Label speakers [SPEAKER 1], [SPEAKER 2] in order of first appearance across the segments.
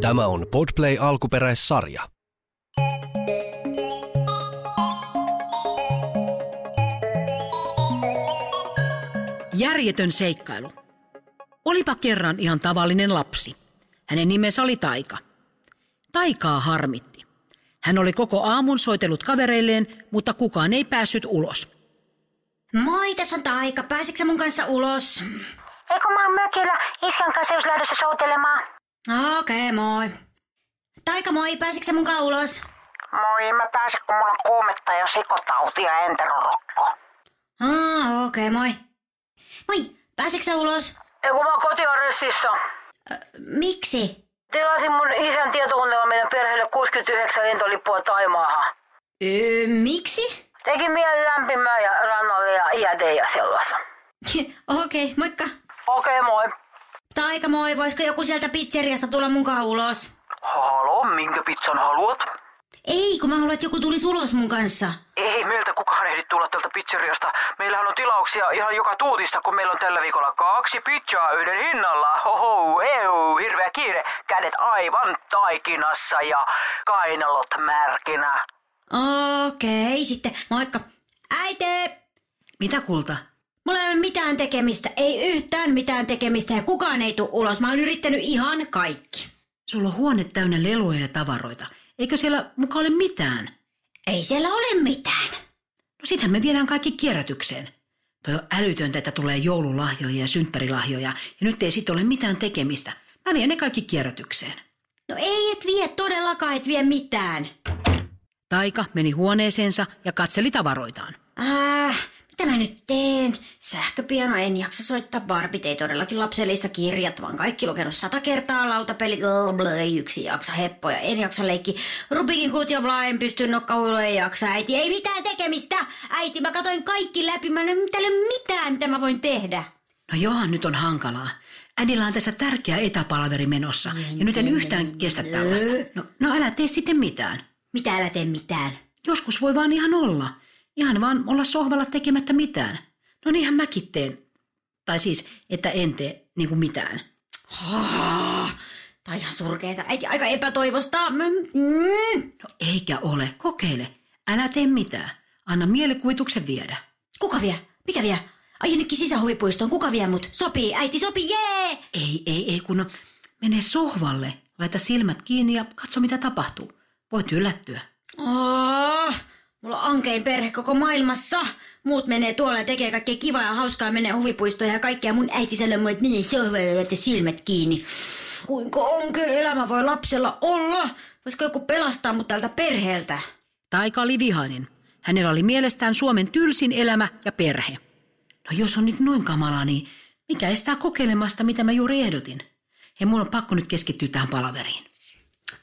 [SPEAKER 1] Tämä on Podplay alkuperäissarja.
[SPEAKER 2] Järjetön seikkailu. Olipa kerran ihan tavallinen lapsi. Hänen nimensä oli Taika. Taikaa harmitti. Hän oli koko aamun soitellut kavereilleen, mutta kukaan ei päässyt ulos.
[SPEAKER 3] Moi, tässä on Taika. Pääsitkö mun kanssa ulos?
[SPEAKER 4] Eikö mä oon mökillä iskän kanssa just lähdössä soutelemaan?
[SPEAKER 3] Okei, okay, moi. Taika, moi. Pääsitkö mun kanssa ulos?
[SPEAKER 4] Moi, mä pääsen kun mulla on kuumetta ja sikotauti ja enterorokko.
[SPEAKER 3] Ah, okei, okay, moi. Moi, pääsitkö sä ulos?
[SPEAKER 4] Ei kun mä oon kotiaressissa.
[SPEAKER 3] Miksi?
[SPEAKER 4] Tilasin mun isän tietokoneella meidän perheelle 69 lentolippua Taimaahan.
[SPEAKER 3] Öö, miksi?
[SPEAKER 4] Teki mieli lämpimään ja rannalle ja iäde ja sellaista.
[SPEAKER 3] okei, okay, moikka.
[SPEAKER 4] Okei, okay, moi.
[SPEAKER 3] Taika, moi. Voisiko joku sieltä pizzeriasta tulla kanssa ulos?
[SPEAKER 4] Halo, minkä pizzan haluat?
[SPEAKER 3] Ei, kun mä haluan, että joku tulisi ulos mun kanssa.
[SPEAKER 4] Ei meiltä kukaan ehdi tulla tältä pizzeriasta. Meillähän on tilauksia ihan joka tuutista, kun meillä on tällä viikolla kaksi pizzaa yhden hinnalla. Hoho, eu, hirveä kiire. Kädet aivan taikinassa ja kainalot märkinä.
[SPEAKER 3] Okei, okay, sitten moikka. Äite!
[SPEAKER 2] Mitä kulta?
[SPEAKER 3] Mulla ei ole mitään tekemistä, ei yhtään mitään tekemistä ja kukaan ei tule ulos. Mä oon yrittänyt ihan kaikki.
[SPEAKER 2] Sulla on huone täynnä leluja ja tavaroita. Eikö siellä muka ole mitään?
[SPEAKER 3] Ei siellä ole mitään.
[SPEAKER 2] No sitähän me viedään kaikki kierrätykseen. Toi on älytöntä, että tulee joululahjoja ja synttärilahjoja ja nyt ei sit ole mitään tekemistä. Mä vien ne kaikki kierrätykseen.
[SPEAKER 3] No ei et vie, todellakaan et vie mitään.
[SPEAKER 2] Taika meni huoneeseensa ja katseli tavaroitaan.
[SPEAKER 3] Äh, mitä mä nyt teen? Sähköpiano, en jaksa soittaa barbit, ei todellakin lapsellista kirjat, vaan kaikki lukenut sata kertaa lautapelit, ei yksi jaksa heppoja, en jaksa leikki. Rubikin kuut ja bla, en pysty nokkahuiluun, ei jaksa äiti, ei mitään tekemistä. Äiti, mä katoin kaikki läpi, mä en ole mitään, mitä mä voin tehdä.
[SPEAKER 2] No johan nyt on hankalaa. Äidillä on tässä tärkeä etäpalaveri menossa ja nyt en yhtään kestä tällaista. No, no älä tee sitten mitään.
[SPEAKER 3] Mitä älä tee mitään?
[SPEAKER 2] Joskus voi vaan ihan olla. Ihan vaan olla sohvalla tekemättä mitään. No niinhän mäkin teen. Tai siis, että en tee niin kuin mitään.
[SPEAKER 3] Oh, tai ihan surkeeta. Äiti aika epätoivosta. Mm.
[SPEAKER 2] No eikä ole. Kokeile. Älä tee mitään. Anna mielikuvituksen viedä.
[SPEAKER 3] Kuka vie? Mikä vie? Ai jonnekin sisähuvipuistoon. Kuka vie mut? Sopii, äiti, sopii, jee!
[SPEAKER 2] Ei, ei, ei, kun mene sohvalle. Laita silmät kiinni ja katso mitä tapahtuu. Voit yllättyä.
[SPEAKER 3] Oh, mulla on ankein perhe koko maailmassa. Muut menee tuolla ja tekee kaikkea kivaa ja hauskaa, menee huvipuistoja ja kaikkea. Mun äiti sanoo mulle, että menee sohvalle ja silmät kiinni. Kuinka onkeen elämä voi lapsella olla? Voisiko joku pelastaa mut tältä perheeltä?
[SPEAKER 2] Taika oli vihainen. Hänellä oli mielestään Suomen tylsin elämä ja perhe. No jos on nyt noin kamalaa, niin mikä estää kokeilemasta, mitä mä juuri ehdotin? Ja mun on pakko nyt keskittyä tähän palaveriin.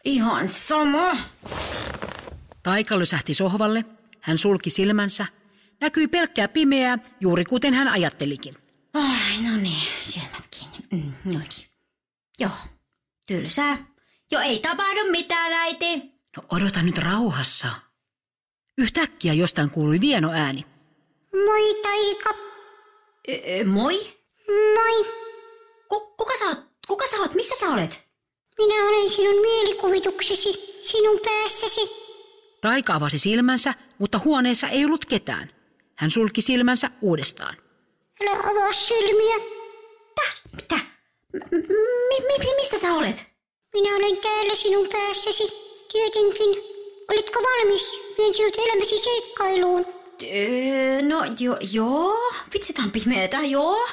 [SPEAKER 3] Ihan sama.
[SPEAKER 2] Taika lysähti sohvalle. Hän sulki silmänsä. Näkyi pelkkää pimeää, juuri kuten hän ajattelikin.
[SPEAKER 3] Ai, no niin, silmät kiinni. Mm, no niin. Joo, tylsää. Jo ei tapahdu mitään, äiti.
[SPEAKER 2] No odota nyt rauhassa. Yhtäkkiä jostain kuului vieno ääni.
[SPEAKER 4] Moi, Taika.
[SPEAKER 3] Ö, moi?
[SPEAKER 4] Moi.
[SPEAKER 3] Ku, kuka sä oot? Kuka sä oot? Missä sä olet?
[SPEAKER 4] Minä olen sinun mielikuvituksesi, sinun päässäsi.
[SPEAKER 2] Taika avasi silmänsä, mutta huoneessa ei ollut ketään. Hän sulki silmänsä uudestaan.
[SPEAKER 4] Älä avaa silmiä.
[SPEAKER 3] Täh? Mitä? M- mi- mi- mistä sä olet?
[SPEAKER 4] Minä olen täällä sinun päässäsi, tietenkin. Oletko valmis? Vien sinut elämäsi seikkailuun.
[SPEAKER 3] Öö, no jo, joo. Vitsi, tää on pimeetä, joo.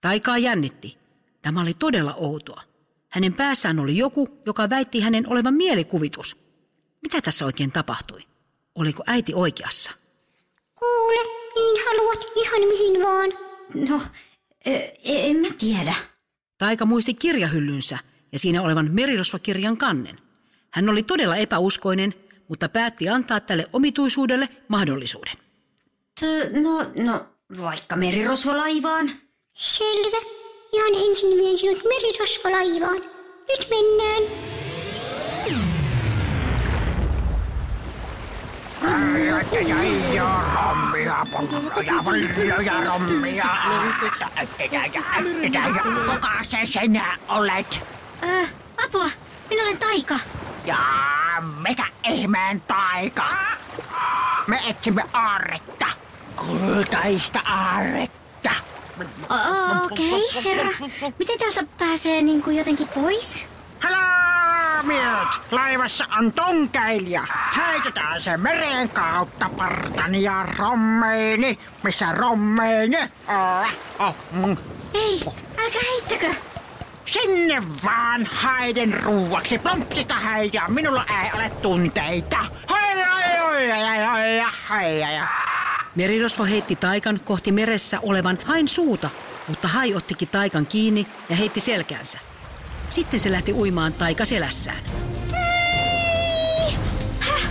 [SPEAKER 2] Taikaa jännitti. Tämä oli todella outoa. Hänen päässään oli joku, joka väitti hänen olevan mielikuvitus. Mitä tässä oikein tapahtui? Oliko äiti oikeassa?
[SPEAKER 4] Kuule, niin haluat ihan mihin vaan.
[SPEAKER 3] No, ö, en mä tiedä.
[SPEAKER 2] Taika muisti kirjahyllynsä ja siinä olevan merirosvakirjan kannen. Hän oli todella epäuskoinen, mutta päätti antaa tälle omituisuudelle mahdollisuuden.
[SPEAKER 3] T- no, no, vaikka merirosvolaivaan.
[SPEAKER 4] Selvä. Ihan ensin vien sinut merirosvolaivaan. Nyt mennään.
[SPEAKER 5] Ja rommia, ja valio ja rommia. Kuka se sinä olet?
[SPEAKER 3] Äh, apua, minä olen taika.
[SPEAKER 5] Ja mikä ihmeen taika? Me etsimme aarretta. Kultaista aarretta.
[SPEAKER 3] Okei, okay, herra. Miten täältä pääsee niin kuin jotenkin pois?
[SPEAKER 5] Halamiet! Laivassa on tunkeilija. Heitetään se meren kautta partani ja rommeini. Missä rommeini? Oh, oh, mm.
[SPEAKER 3] Ei, älkää heittäkö.
[SPEAKER 5] Sinne vaan haiden ruuaksi. Plumpsista häijää. Minulla ei ole tunteita.
[SPEAKER 2] Merirosvo heitti taikan kohti meressä olevan hain suuta, mutta hai ottikin taikan kiinni ja heitti selkäänsä. Sitten se lähti uimaan taika selässään.
[SPEAKER 3] Häh?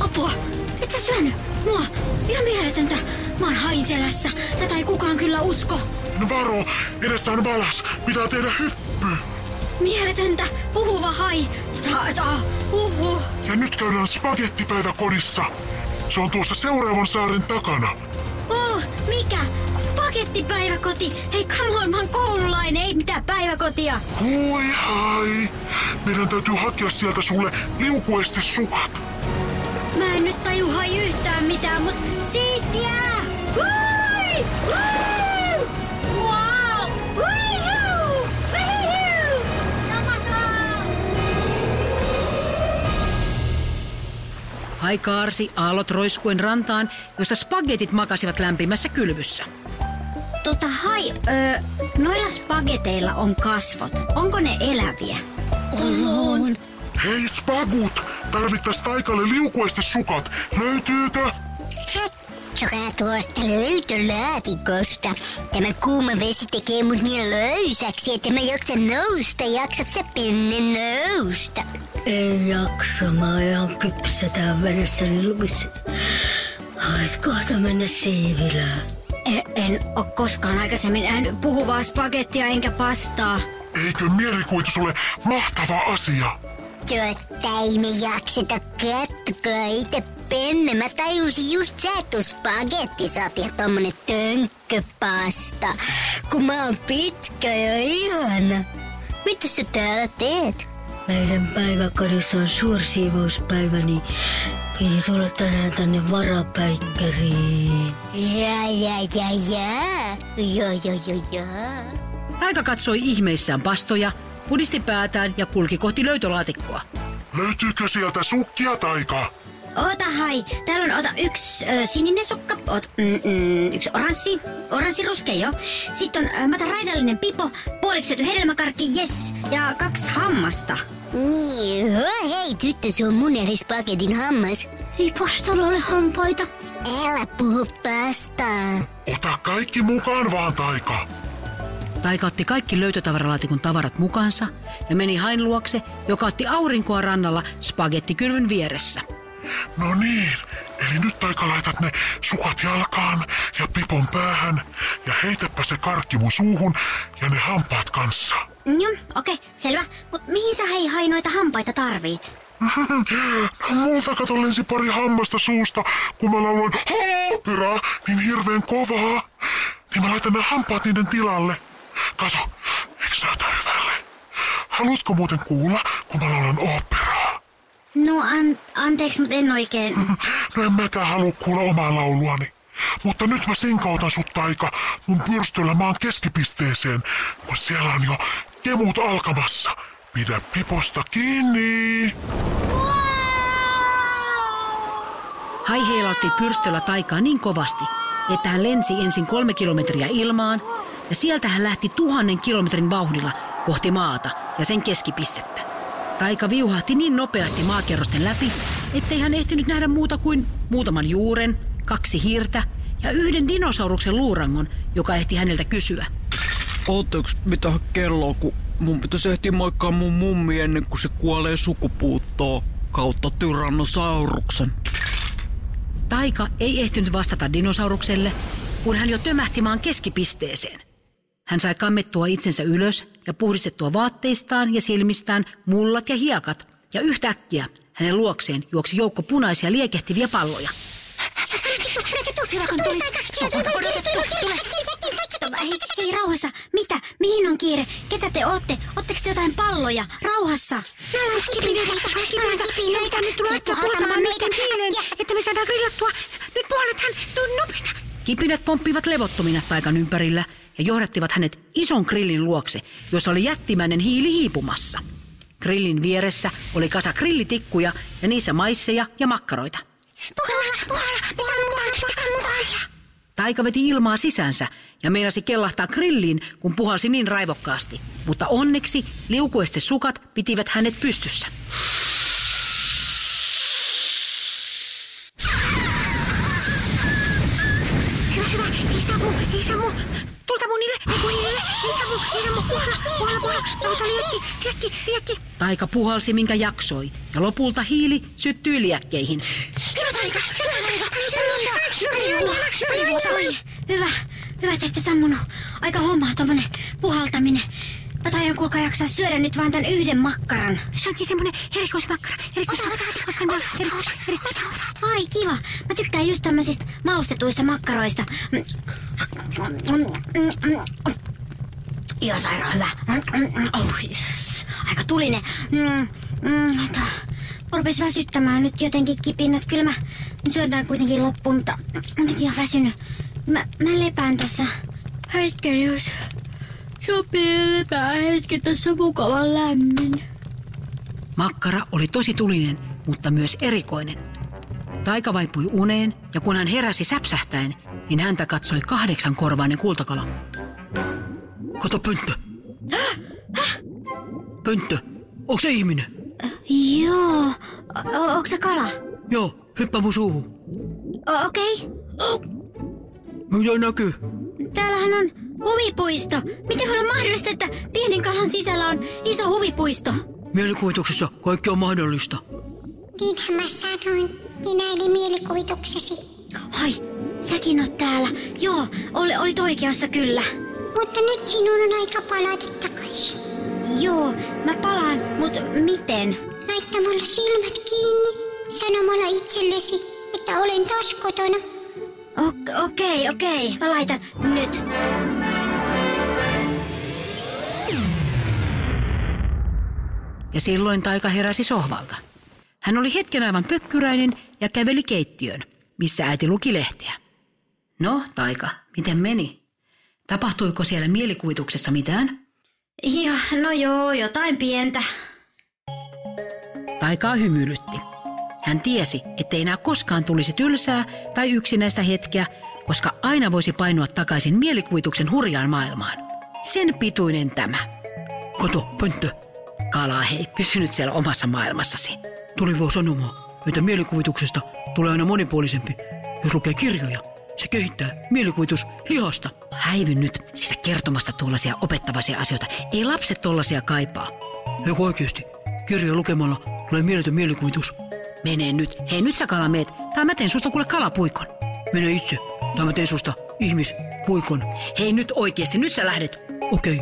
[SPEAKER 3] Apua! Et sä syönyt? Mua? Ihan mieletöntä. Mä oon hain selässä. Tätä ei kukaan kyllä usko.
[SPEAKER 6] No varo, edessä on valas. Pitää tehdä hyppy.
[SPEAKER 3] Mieletöntä. Puhuva hai. Ta, ta, huhu.
[SPEAKER 6] Ja nyt käydään spagettipäivä kodissa. Se on tuossa seuraavan saaren takana.
[SPEAKER 3] Oh, mikä? Spagettipäiväkoti. Hei, come on, mä oon koululainen. Ei mitään päiväkotia.
[SPEAKER 6] Hui hai. Meidän täytyy hakea sieltä sulle liukuestesukat.
[SPEAKER 3] Mä en nyt taju hai yhtään mitään, mut siistiä! Hui! Woo! Wow! Tamataa!
[SPEAKER 2] Hai kaarsi aallot roiskuen rantaan, jossa spagetit makasivat lämpimässä kylvyssä.
[SPEAKER 3] Tota hai, öö, noilla spageteilla on kasvot. Onko ne eläviä? On.
[SPEAKER 6] Hei spagut, tarvittais taikalle liukuestesukat. Löytyykö?
[SPEAKER 7] Katsokaa tuosta löytölaatikosta. Tämä kuuma vesi tekee mut niin löysäksi, että mä jaksan nousta. Jaksat sä penne nousta?
[SPEAKER 8] En jaksa, mä oon ihan kypsä vedessäni lukisi. Hais kohta mennä siivilään.
[SPEAKER 3] En, en oo koskaan aikaisemmin nähnyt puhuvaa spagettia enkä pastaa.
[SPEAKER 6] Eikö mielikuvitus ole mahtava asia?
[SPEAKER 7] Jotta ei me jakseta kattokaa itse penne. Mä tajusin just sä, että spagetti saat ja tommonen tönkköpasta. Kun mä oon pitkä ja ihana. Mitä sä täällä teet?
[SPEAKER 8] Meidän päiväkodissa on suursiivouspäivä, niin piti tulla tänään tänne varapäikkäriin.
[SPEAKER 7] Ja, ja, ja, ja. Ja, ja, ja, ja.
[SPEAKER 2] Taika katsoi ihmeissään pastoja, pudisti päätään ja kulki kohti löytölaatikkoa.
[SPEAKER 6] Löytyykö sieltä sukkia taika?
[SPEAKER 3] Ota hai, täällä on ota yksi ö, sininen sukka, ot, mm, mm, yksi oranssi, oranssiruskea jo. Sitten on ö, mata raidallinen pipo, puoliksi syöty hedelmäkarkki, yes, ja kaksi hammasta.
[SPEAKER 7] Niin, oh, hei tyttö, se on mun eli spagetin hammas.
[SPEAKER 3] Ei pastalla ole hampaita.
[SPEAKER 7] Älä puhu pastaa.
[SPEAKER 6] Ota kaikki mukaan vaan taika.
[SPEAKER 2] Taika otti kaikki löytötavaralaatikon tavarat mukaansa ja meni hain luokse, joka otti aurinkoa rannalla spagettikylvyn vieressä.
[SPEAKER 6] No niin, eli nyt taika laitat ne sukat jalkaan ja pipon päähän ja heitäpä se karkki mun suuhun ja ne hampaat kanssa.
[SPEAKER 3] Joo, okei, okay, selvä. Mut mihin sä hei hai noita hampaita tarvit?
[SPEAKER 6] No multa kato lensi pari hammasta suusta, kun mä lauloin oopera niin hirveän kovaa. Niin mä laitan ne hampaat niiden tilalle. Kato, eikö näytä hyvälle? Haluatko muuten kuulla, kun mä laulan oopperaa?
[SPEAKER 3] No an, anteeksi, mut en oikein.
[SPEAKER 6] No en mäkään halua kuulla omaa lauluani. Mutta nyt mä sinkautan sut taika mun pyrstöllä maan keskipisteeseen, kun siellä on jo kemut alkamassa. Pidä piposta kiinni.
[SPEAKER 2] Hai heilautti pyrstöllä taikaa niin kovasti, että hän lensi ensin kolme kilometriä ilmaan ja sieltä hän lähti tuhannen kilometrin vauhdilla kohti maata ja sen keskipistettä. Taika viuhahti niin nopeasti maakerrosten läpi, ettei hän ehtinyt nähdä muuta kuin muutaman juuren, kaksi hiirtä ja yhden dinosauruksen luurangon, joka ehti häneltä kysyä.
[SPEAKER 9] Ootteko mitä kelloa, kun mun pitäisi ehtiä moikkaa mun mummi ennen kuin se kuolee sukupuuttoon kautta tyrannosauruksen.
[SPEAKER 2] Taika ei ehtinyt vastata dinosaurukselle, kun hän jo tömähti maan keskipisteeseen. Hän sai kammettua itsensä ylös ja puhdistettua vaatteistaan ja silmistään mullat ja hiekat, ja yhtäkkiä hänen luokseen juoksi joukko punaisia liekehtiviä palloja.
[SPEAKER 3] hei, hei, rauhassa. Mitä? Mihin on kiire? Ketä te ootte? Ootteko te jotain palloja? Rauhassa.
[SPEAKER 7] Me ollaan kipinöitä, me ollaan kipinöitä.
[SPEAKER 2] Nyt laittaa puhaltamaan meidän hiileen, että me saadaan grillattua. Nyt puhallethan, tuu nopeita. Kipinät pomppivat levottomina paikan ympärillä ja johdattivat hänet ison grillin luokse, jossa oli jättimäinen hiili hiipumassa. Grillin vieressä oli kasa grillitikkuja ja niissä maisseja ja makkaroita.
[SPEAKER 7] Puhalla, puhalla.
[SPEAKER 2] Taika veti ilmaa sisänsä ja meinasi kellahtaa grilliin, kun puhalsi niin raivokkaasti. Mutta onneksi liukueste sukat pitivät hänet pystyssä.
[SPEAKER 7] Puhalla, puhalla. Nauta liekki, liekki, liekki.
[SPEAKER 2] Taika puhalsi minkä jaksoi ja lopulta hiili syttyi liekkeihin.
[SPEAKER 7] Hyvä taika, hyvä taika.
[SPEAKER 3] Hyvä. Hyvä, että ette sammunut. Aika hommaa tommonen puhaltaminen. Mä taidan kuulkaa jaksaa syödä nyt vaan tän yhden makkaran.
[SPEAKER 7] Se onkin semmonen erikoismakkara. Erikoismakkara. Erikois, erikois.
[SPEAKER 3] Ai kiva. Mä tykkään just tämmöisistä maustetuista makkaroista. Ihan sairaan hyvä. Oh, yes. Aika tulinen. Mm, mm, tää rupes väsyttämään nyt jotenkin kipinät. Kyllä mä syön kuitenkin loppuun, mutta oon ihan väsynyt. Mä, mä lepään tässä. Hetken jos sopii lepää hetken, tässä mukavan lämmin.
[SPEAKER 2] Makkara oli tosi tulinen, mutta myös erikoinen. Taika vaipui uneen ja kun hän heräsi säpsähtäen, niin häntä katsoi kahdeksan korvainen kultakala. Kato pönttö. Pönttö, onko se ihminen?
[SPEAKER 3] Joo. O- onko se kala?
[SPEAKER 2] Joo, hyppää mun suuhun.
[SPEAKER 3] O- Okei.
[SPEAKER 2] Mitä näkyy?
[SPEAKER 3] Täällähän on huvipuisto. Miten voi olla mahdollista, että pienen kalan sisällä on iso huvipuisto?
[SPEAKER 2] Mielikuvituksessa kaikki on mahdollista.
[SPEAKER 7] Niinhän mä sanoin. Minä eli mielikuvituksesi.
[SPEAKER 3] Ai, säkin oot täällä. Joo, oli, olit oikeassa kyllä.
[SPEAKER 7] Mutta nyt sinun on aika palata takaisin.
[SPEAKER 3] Joo, mä palaan, mutta miten?
[SPEAKER 7] Laittamalla silmät kiinni, sanomalla itsellesi, että olen taas kotona.
[SPEAKER 3] Okei, okei, mä laitan nyt.
[SPEAKER 2] Ja silloin Taika heräsi sohvalta. Hän oli hetken aivan pökkyräinen ja käveli keittiön, missä äiti luki lehteä. No, Taika, miten meni? Tapahtuiko siellä mielikuvituksessa mitään?
[SPEAKER 3] Ja, no joo, jotain pientä.
[SPEAKER 2] Taikaa hymyilytti. Hän tiesi, ettei enää koskaan tulisi tylsää tai yksinäistä hetkeä, koska aina voisi painua takaisin mielikuvituksen hurjaan maailmaan. Sen pituinen tämä. Kato, pönttö. Kala hei, pysynyt siellä omassa maailmassasi. Tuli vaan sanomaan, että mielikuvituksesta tulee aina monipuolisempi. Jos lukee kirjoja, se kehittää mielikuvitus lihasta. Häivy nyt sitä kertomasta tuollaisia opettavaisia asioita. Ei lapset tollaisia kaipaa. Eikö oikeesti? Kirjoja lukemalla tulee mieletön mielikuvitus. Mene nyt. Hei, nyt sä kala meet. Tai mä teen susta kuule kalapuikon. Mene itse. Tai mä teen susta ihmispuikon. Hei nyt oikeesti, nyt sä lähdet. Okei.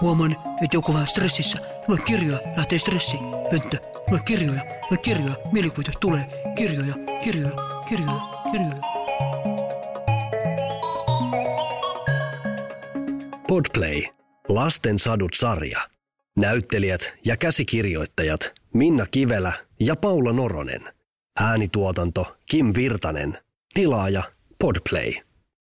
[SPEAKER 2] Huomaan, että joku vähän stressissä. Lue kirjoja, lähtee stressi. Pönttö, lue kirjoja, lue kirjoja. Mielikuvitus tulee. Kirjoja, kirjoja, kirjoja, kirjoja.
[SPEAKER 1] Podplay. Lasten sadut sarja. Näyttelijät ja käsikirjoittajat Minna Kivelä ja Paula Noronen. Äänituotanto Kim Virtanen. Tilaaja Podplay.